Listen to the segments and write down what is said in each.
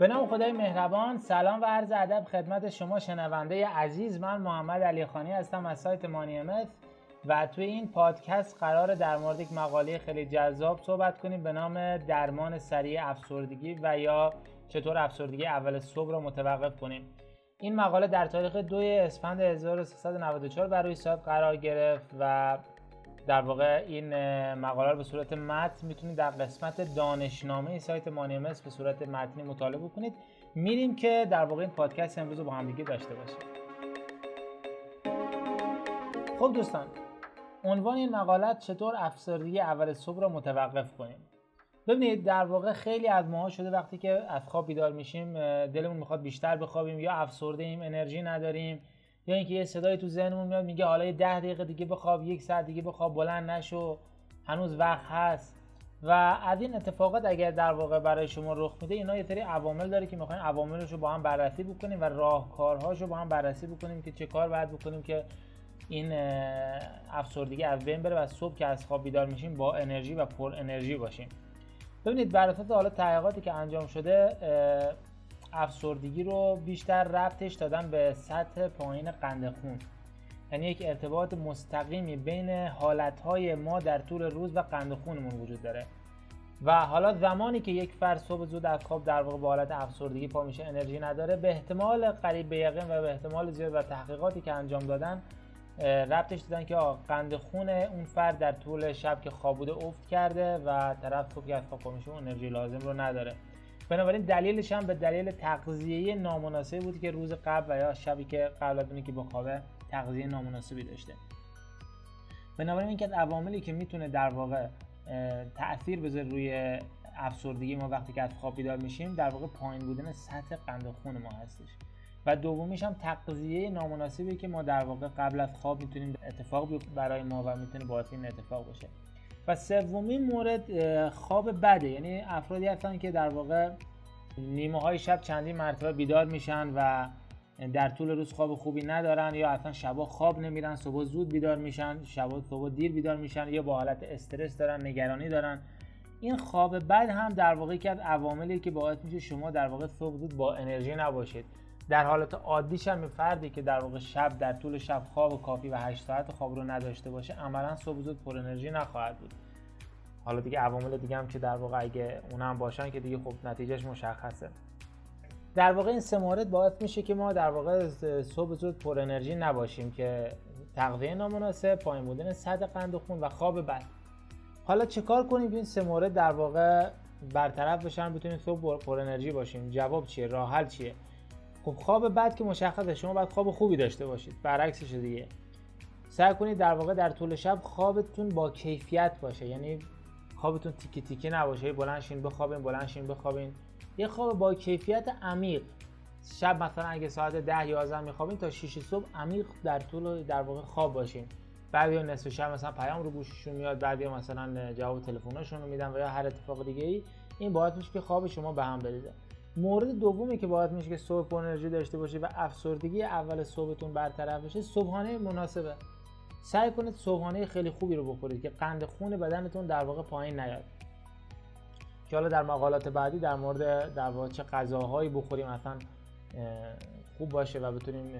به نام خدای مهربان سلام و عرض ادب خدمت شما شنونده عزیز. من محمد علی خانی هستم از سایت مانیمت و توی این پادکست قرار در مورد یک مقاله خیلی جذاب صحبت کنیم به نام درمان سریع افسردگی و یا چطور افسردگی اول صبح رو متوقف کنیم. این مقاله در تاریخ 2 اسفند 1394 برای سایت قرار گرفت و در واقع این مقاله رو به صورت متن می‌تونید در قسمت دانشنامه سایت مانیمس به صورت متنی مطالعه کنید میریم که در واقع این پادکست امروز رو با هم دیگه داشته باشیم. خب دوستان عنوان این مقاله چطور افسردگی اول صبح رو متوقف کنیم؟ ببینید در واقع خیلی از ماها شده وقتی که از خواب بیدار میشیم دلمون می‌خواد بیشتر بخوابیم یا افسرده ایم انرژی نداریم. یا اینکه یه صدایی تو ذهنمون میاد میگه حالا یه ده دقیقه دیگه بخواب یک ساعت دیگه بخواب بلند نشو. هنوز وقت هست. و از این اتفاقات اگر در واقع برای شما رخ میده اینا یه سری عوامل داره که می‌خوایم عواملش رو با هم بررسی بکنیم و راهکارهاش رو با هم بررسی بکنیم که چه کار باید بکنیم که این افسردگی از بین بره و صبح که از خواب بیدار میشیم با انرژی و پر انرژی باشیم. ببینید بر اساس حالا تحقیقاتی که انجام شده افسردگی رو بیشتر ربطش دادن به سطح پایین قند خون. یعنی یک ارتباط مستقیمی بین حالتهای ما در طول روز و قند خونمون وجود داره. و حالا زمانی که یک فرد صبح زود از خواب در واقع با حالت افسردگی پا میشه انرژی نداره به احتمال قریب به یقین و به احتمال زیاد و تحقیقاتی که انجام دادن ربطش دادن که قند خون اون فرد در طول شب که خواب بوده افت کرده و طرف صبح که از خواب میشه انرژی لازم رو نداره. بنابراین دلیلش هم به دلیل تغذیه نامناسبی بود که روز قبل و یا شبی که قبل از که بخوابه تغذیه نامناسبی داشته. بنابراین این که عواملی که می‌تونه در واقع تاثیر بذاره روی افسردگی ما وقتی که از خواب بیدار میشیم در واقع پایین بودن سطح قند خون ما هستش. و دومیش هم تغذیه نامناسبی که ما در واقع قبل از خواب می‌تونیم اتفاق برای ما و می‌تونه باعث این اتفاق باشه. و سومین مورد خواب بده. یعنی افرادی هستن که در واقع نیمه های شب چندین مرتبه بیدار میشن و در طول روز خواب خوبی ندارن یا اصلا شبا خواب نمیرن صبح زود بیدار میشن شبا صبح دیر بیدار میشن یا با حالت استرس دارن نگرانی دارن. این خواب بد هم در واقع که از عواملی که باعث میشه شما در واقع صبح زود با انرژی نباشید. در حالت عادیش هم فردی که در واقع شب در طول شب خواب کافی و 8 ساعت خواب رو نداشته باشه عملا صبح زود پر انرژی نخواهد بود. حالا دیگه عوامل دیگه هم که در واقع اگه اونم باشن که دیگه خب نتیجهش مشخصه. در واقع این سه مورد باعث میشه که ما در واقع صبح زود پر انرژی نباشیم که تغذیه نامناسب پایین بودن سطح قند خون و خواب بد. حالا چه کار کنیم این سه مورد در واقع برطرف بشن بتونیم صبح پر انرژی باشیم؟ جواب چیه؟ راه حل چیه؟ خب خواب بد که مشخصه شما باید خواب خوبی داشته باشید. برعکسش دیگه. سعی کنید در واقع در طول شب خوابتون با کیفیت باشه. یعنی خوابتون تیکی تیکی نباشه. بلند شین بخوابین بلند شین بخوابین. یه خواب با کیفیت عمیق. شب مثلا اگه ساعت 10 11 میخوابین تا 6 صبح عمیق در طول در واقع خواب باشین. بعضی نصف شب مثلا پیام رو گوششون میاد بعضی مثلا جواب تلفنشون رو میدن و یا هر اتفاق دیگه ای این باعث میشه که خواب شما به هم بریزه. مورد دومی که باید میشه که صبح انرژی داشته باشید و افسردگی اول صبحتون برطرف بشه صبحانه مناسبه. سعی کنید صبحانه خیلی خوبی رو بخورید که قند خون بدنتون در واقع پایین نیاد. که حالا در مقالات بعدی در مورد در واقع چه غذاهایی بخوریم اصلا خوب باشه و بتونیم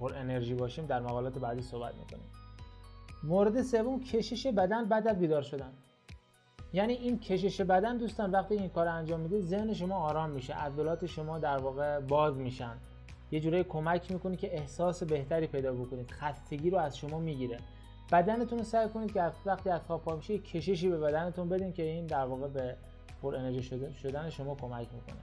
پر انرژی باشیم در مقالات بعدی صحبت می‌کنیم. مورد سوم کشش بدن بعد از بیدار شدن. یعنی این کشش بدن دوستان وقتی این کار انجام می‌دید ذهن شما آرام میشه عضلات شما در واقع باز میشن. یه جوری کمک می‌کنه که احساس بهتری پیدا بکنید خستگی رو از شما می‌گیره. بدنتون رو سعی کنید که وقتی از خواب پا کششی به بدنتون بدین که این در واقع به پر انرژی شدن شما کمک می‌کنه.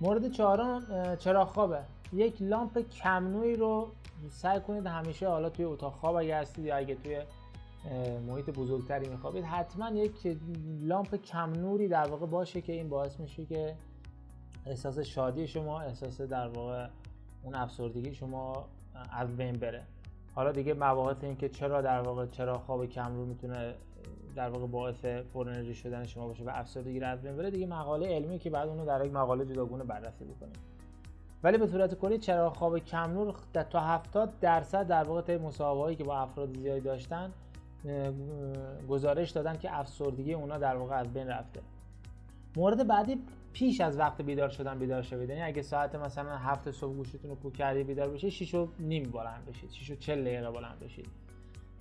مورد چهارم چراغ خوابه؟ یک لامپ کم نوری رو سعی کنید همیشه حالا توی اتاق خواب اگه هستید یا اگه توی محیط بزرگتری میخوابید. حتما یک لامپ کم نوری در واقع باشه که این باعث میشه که احساس شادی شما احساس در واقع اون افسردگی شما از بین بره. حالا دیگه مباحث این که چرا در واقع چرا خواب کم رو می‌تونه در واقع باعث پر انرژی شدن شما باشه و افسردگی رو از بین بره دیگه مقاله علمی که بعد اونو در یک مقاله جداگونه بررسی بکنیم. ولی به صورت کلی چرا خواب کم نور؟ تا 70 درصد در واقع طی مصاحبه‌ای که با افراد زیادی داشتن گزارش دادن که افسردگی اونا در واقع از بین رفته. مورد بعدی پیش از وقت بیدار شدن بیدار شوید. یعنی اگه ساعت مثلا هفت صبح گوشتون رو کوک کردی بیدار بشید 6 و نیم بلند بشید. 6 و 40 دقیقه بلند بشید.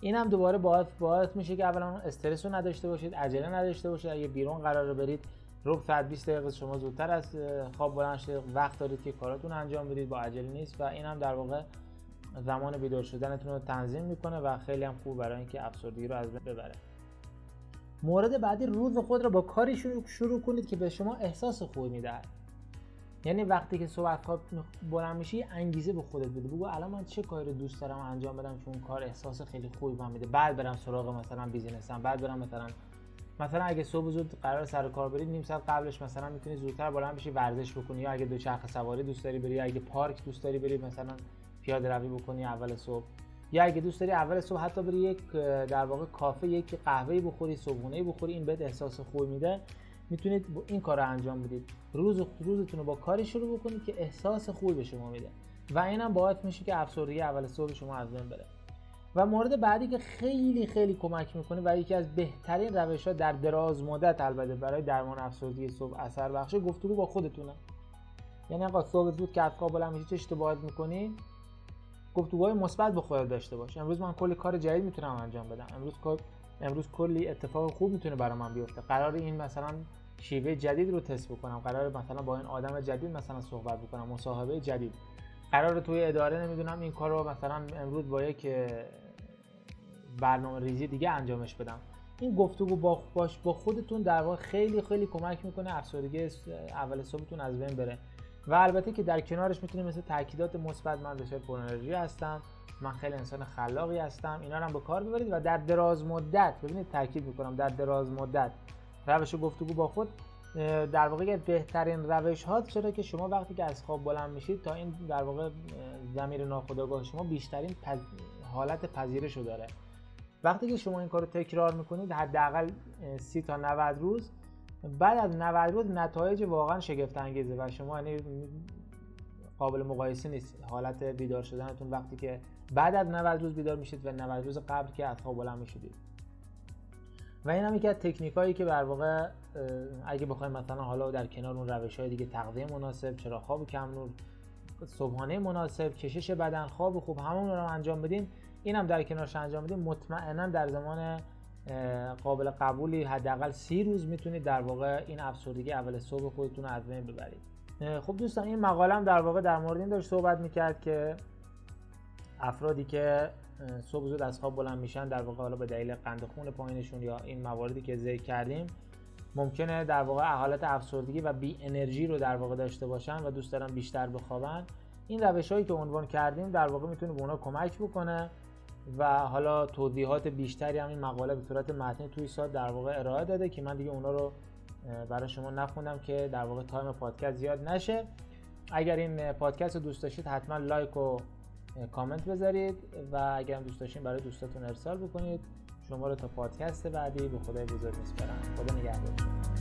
این هم دوباره باعث باعث میشه که اولا استرس رو نداشته باشید عجله نداشته باشید. اگه بیرون قرار برید ربع ساعت 20 دقیقه شما زودتر از خواب بلند شدید وقت دارید که کاراتون انجام بدید با عجله نیست. و این هم در واقع زمان بیدار شدنتون رو تنظیم می‌کنه و خیلی هم خوب برای اینکه افسردگی رو از بین ببره. مورد بعدی روز خود رو با کاری شروع, شروع کنید که به شما احساس خوبی می‌دهد. یعنی وقتی که صبح خواب بلند میشی انگیزه به خودت بده. بگو الان من چه کاری رو دوست دارم انجام بدم اون کار احساس خیلی خوبی من میده. بعد برم سراغ مثلا بیزینسم. بعد برم مثلا مثلا اگه صبح زود قرار سر کار برید نیم ساعت قبلش مثلا می‌تونی زودتر بلند بشی ورزش بکنی. یا اگه دوچرخه سواری دوست داری بری یا اگه پارک دوست داری بری مثلا پیاده روی بکنی اول صبح. یا اگه دوست داری اول صبح حتی بری یک در واقع کافه یک قهوه بخوری صبحونه بخوری این بهت احساس خوب میده. می‌تونید این کار رو انجام بدید. روز روزتون رو با کاری شروع بکنید که احساس خوبی به شما میده. و اینم باعث میشه که افسردگی اول صبح شما از بین بره. و مورد بعدی که خیلی خیلی کمک می‌کنه و یکی از بهترین روش ها در دراز مدت البته برای درمان افسردگی صبح اثر بخشه گفتگو با خودتونه. یعنی آقا صبح زود که از خواب بلند میشی چه اشتباهات می‌کنی؟ گفتگوهای مثبت با خودت داشته باش. امروز من کلی کار جدید می‌تونم انجام بدم. امروز امروز کلی اتفاق خوب می‌تونه برای من بیفته. قرار این مثلا شیوه جدید رو تست بکنم. قرار مثلا با این آدم جدید مثلا صحبت بکنم. مصاحبه جدید. قرار توی اداره نمی‌دونم این کار رو مثلا امروز با یک برنامه ریزی دیگه انجامش بدم. این گفتگو با باش با خودتون در واقع خیلی خیلی کمک می‌کنه افسردگی اول صبحتون از بین بره. و البته که در کنارش می‌تونیم مثل تاکیدات مثبت من بسیار پر انرژی هستم من خیلی انسان خلاقی هستم اینا رو هم به کار ببرید و در دراز مدت ببینید تاکید می‌کنم در دراز مدت روش گفتگو با خود در واقع بهترین روش ها چرا که شما وقتی که از خواب بلند میشید تا این در واقع زمیر ناخودآگاه شما بیشترین پز... حالت پذیرش رو داره. وقتی که شما این کار رو تکرار می‌کنید حداقل 30 تا 90 روز بعد از 90 روز نتایج واقعا شگفت انگیزه و شما یعنی قابل مقایسه نیست. حالت بیدار شدنتون وقتی که بعد از 90 روز بیدار میشید و 90 روز قبل که از خواب بلند میشید و این هم یکی از تکنیک هایی که بر واقع اگه بخوایم مثلا حالا در کنار اون روش های دیگه تغذیه مناسب چرا خواب کم نور صبحانه مناسب کشش بدن خواب خوب همون رو انجام بدیم این هم در کنارش انجام بدیم مطمئنا در زمان قابل قبولی حداقل سی روز می‌تونید در واقع این افسردگی اول صبح خودتون رو از بین ببرید. خب دوستان این مقالم در واقع در مورد این داشت صحبت می‌کرد که افرادی که صبح زود از خواب بلند میشن در واقع حالا به دلیل قند خون پایینشون یا این مواردی که ذکر کردیم ممکنه در واقع حالت افسردگی و بی انرژی رو در واقع داشته باشن و دوست دارن بیشتر بخوابن. این روش هایی که عنوان کردیم در واقع می‌تونه به اونا کمک بکنه. و حالا توضیحات بیشتری هم این مقاله به صورت متنی توی سایت در واقع ارائه داده که من دیگه اونا رو برای شما نخوندم که در واقع time پادکست زیاد نشه. اگر این پادکست رو دوست داشتید حتما لایک و کامنت بذارید و اگر دوست داشتین برای دوستاتون ارسال بکنید. شما رو تا پادکست بعدی به خدای بزرگ میسپارم. خدا نگهدارتون